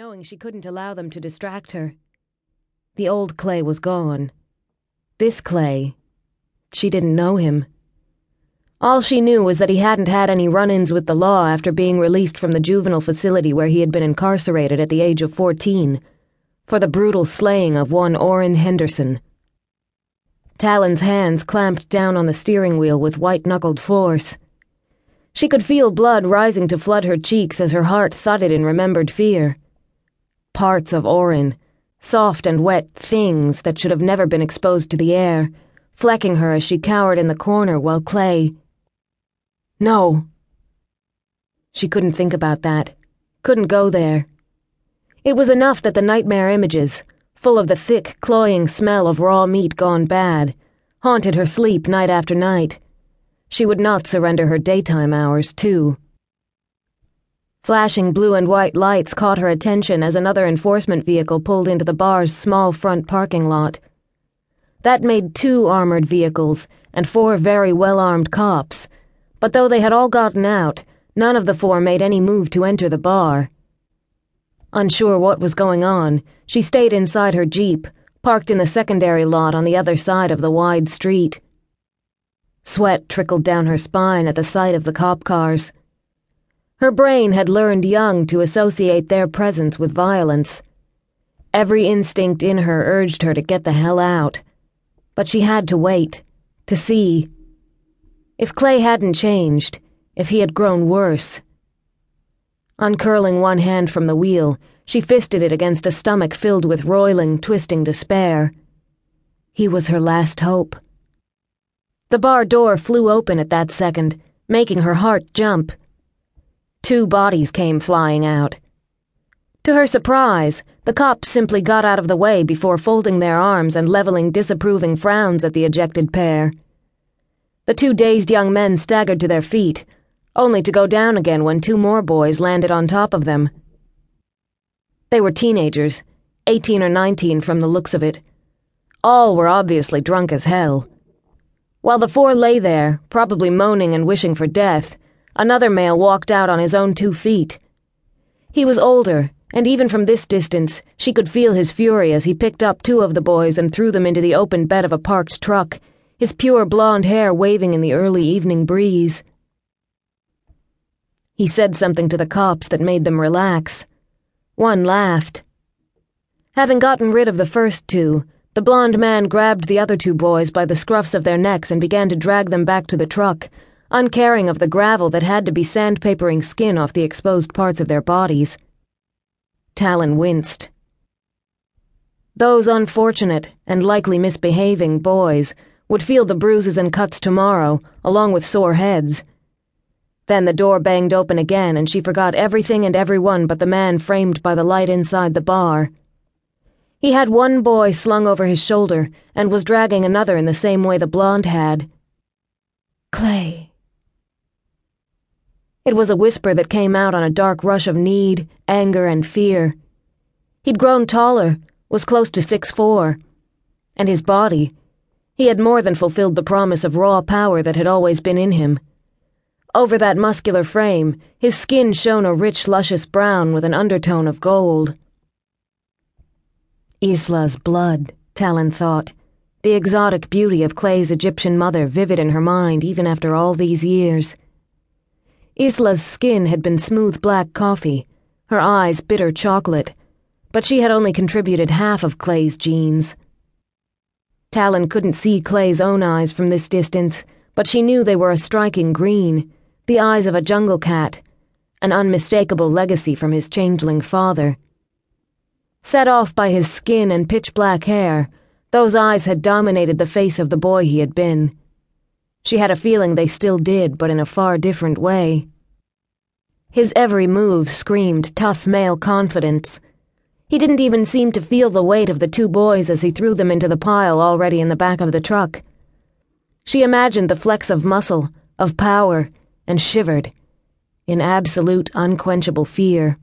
knowing she couldn't allow them to distract her. The old Clay was gone. This Clay, she didn't know him. All she knew was that he hadn't had any run ins with the law after being released from the juvenile facility where he had been incarcerated at the age of 14 for the brutal slaying of one Orrin Henderson. Talin's hands clamped down on the steering wheel with white knuckled force. She could feel blood rising to flood her cheeks as her heart thudded in remembered fear. Parts of Orrin, soft and wet things that should have never been exposed to the air, flecking her as she cowered in the corner while Clay no. She couldn't think about that. Couldn't go there. It was enough that the nightmare images, full of the thick, cloying smell of raw meat gone bad, haunted her sleep night after night. She would not surrender her daytime hours, too. Flashing blue and white lights caught her attention as another enforcement vehicle pulled into the bar's small front parking lot. That made two armored vehicles and four very well armed cops but though they had all gotten out, none of the four made any move to enter the bar. Unsure what was going on, she stayed inside her Jeep, parked in the secondary lot on the other side of the wide street. Sweat trickled down her spine at the sight of the cop cars. Her brain had learned young to associate their presence with violence. Every instinct in her urged her to get the hell out. But she had to wait, to see. If Clay hadn't changed, if he had grown worse. Uncurling one hand from the wheel, she fisted it against a stomach filled with roiling, twisting despair. He was her last hope. The bar door flew open at that second, making her heart jump. Two bodies came flying out. To her surprise, the cops simply got out of the way before folding their arms and leveling disapproving frowns at the ejected pair. The two dazed young men staggered to their feet, only to go down again when two more boys landed on top of them. They were teenagers, 18 or 19 from the looks of it. All were obviously drunk as hell. While the four lay there, probably moaning and wishing for death, another male walked out on his own two feet. He was older, and even from this distance, she could feel his fury as he picked up two of the boys and threw them into the open bed of a parked truck his pure blonde hair waving in the early evening breeze. He said something to the cops that made them relax. One laughed. Having gotten rid of the first two, the blond man grabbed the other two boys by the scruffs of their necks and began to drag them back to the truck, uncaring of the gravel that had to be sandpapering skin off the exposed parts of their bodies. Talin winced. Those unfortunate and likely misbehaving boys would feel the bruises and cuts tomorrow, along with sore heads. Then the door banged open again, and she forgot everything and everyone but the man framed by the light inside the bar. He had one boy slung over his shoulder and was dragging another in the same way the blonde had. Clay. It was a whisper that came out on a dark rush of need, anger, and fear. He'd grown taller, was close to six four, and his body, he had more than fulfilled the promise of raw power that had always been in him. Over that muscular frame, his skin shone a rich, luscious brown with an undertone of gold. Isla's blood, Talin thought, the exotic beauty of Clay's Egyptian mother vivid in her mind even after all these years. Isla's skin had been smooth black coffee, her eyes bitter chocolate, but she had only contributed half of Clay's genes. Talin couldn't see Clay's own eyes from this distance, but she knew they were a striking green, the eyes of a jungle cat, an unmistakable legacy from his changeling father. Set off by his skin and pitch black hair, those eyes had dominated the face of the boy he had been. She had a feeling they still did, but in a far different way. His every move screamed tough male confidence he didn't even seem to feel the weight of the two boys as he threw them into the pile already in the back of the truck. She imagined the flex of muscle, of power, and shivered, in absolute, unquenchable fear.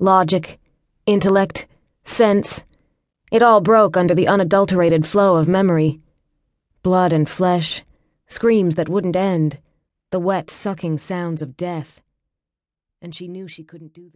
Logic, intellect, sense, it all broke under the unadulterated flow of memory. Blood and flesh, screams that wouldn't end, the wet, sucking sounds of death. And she knew she couldn't do this.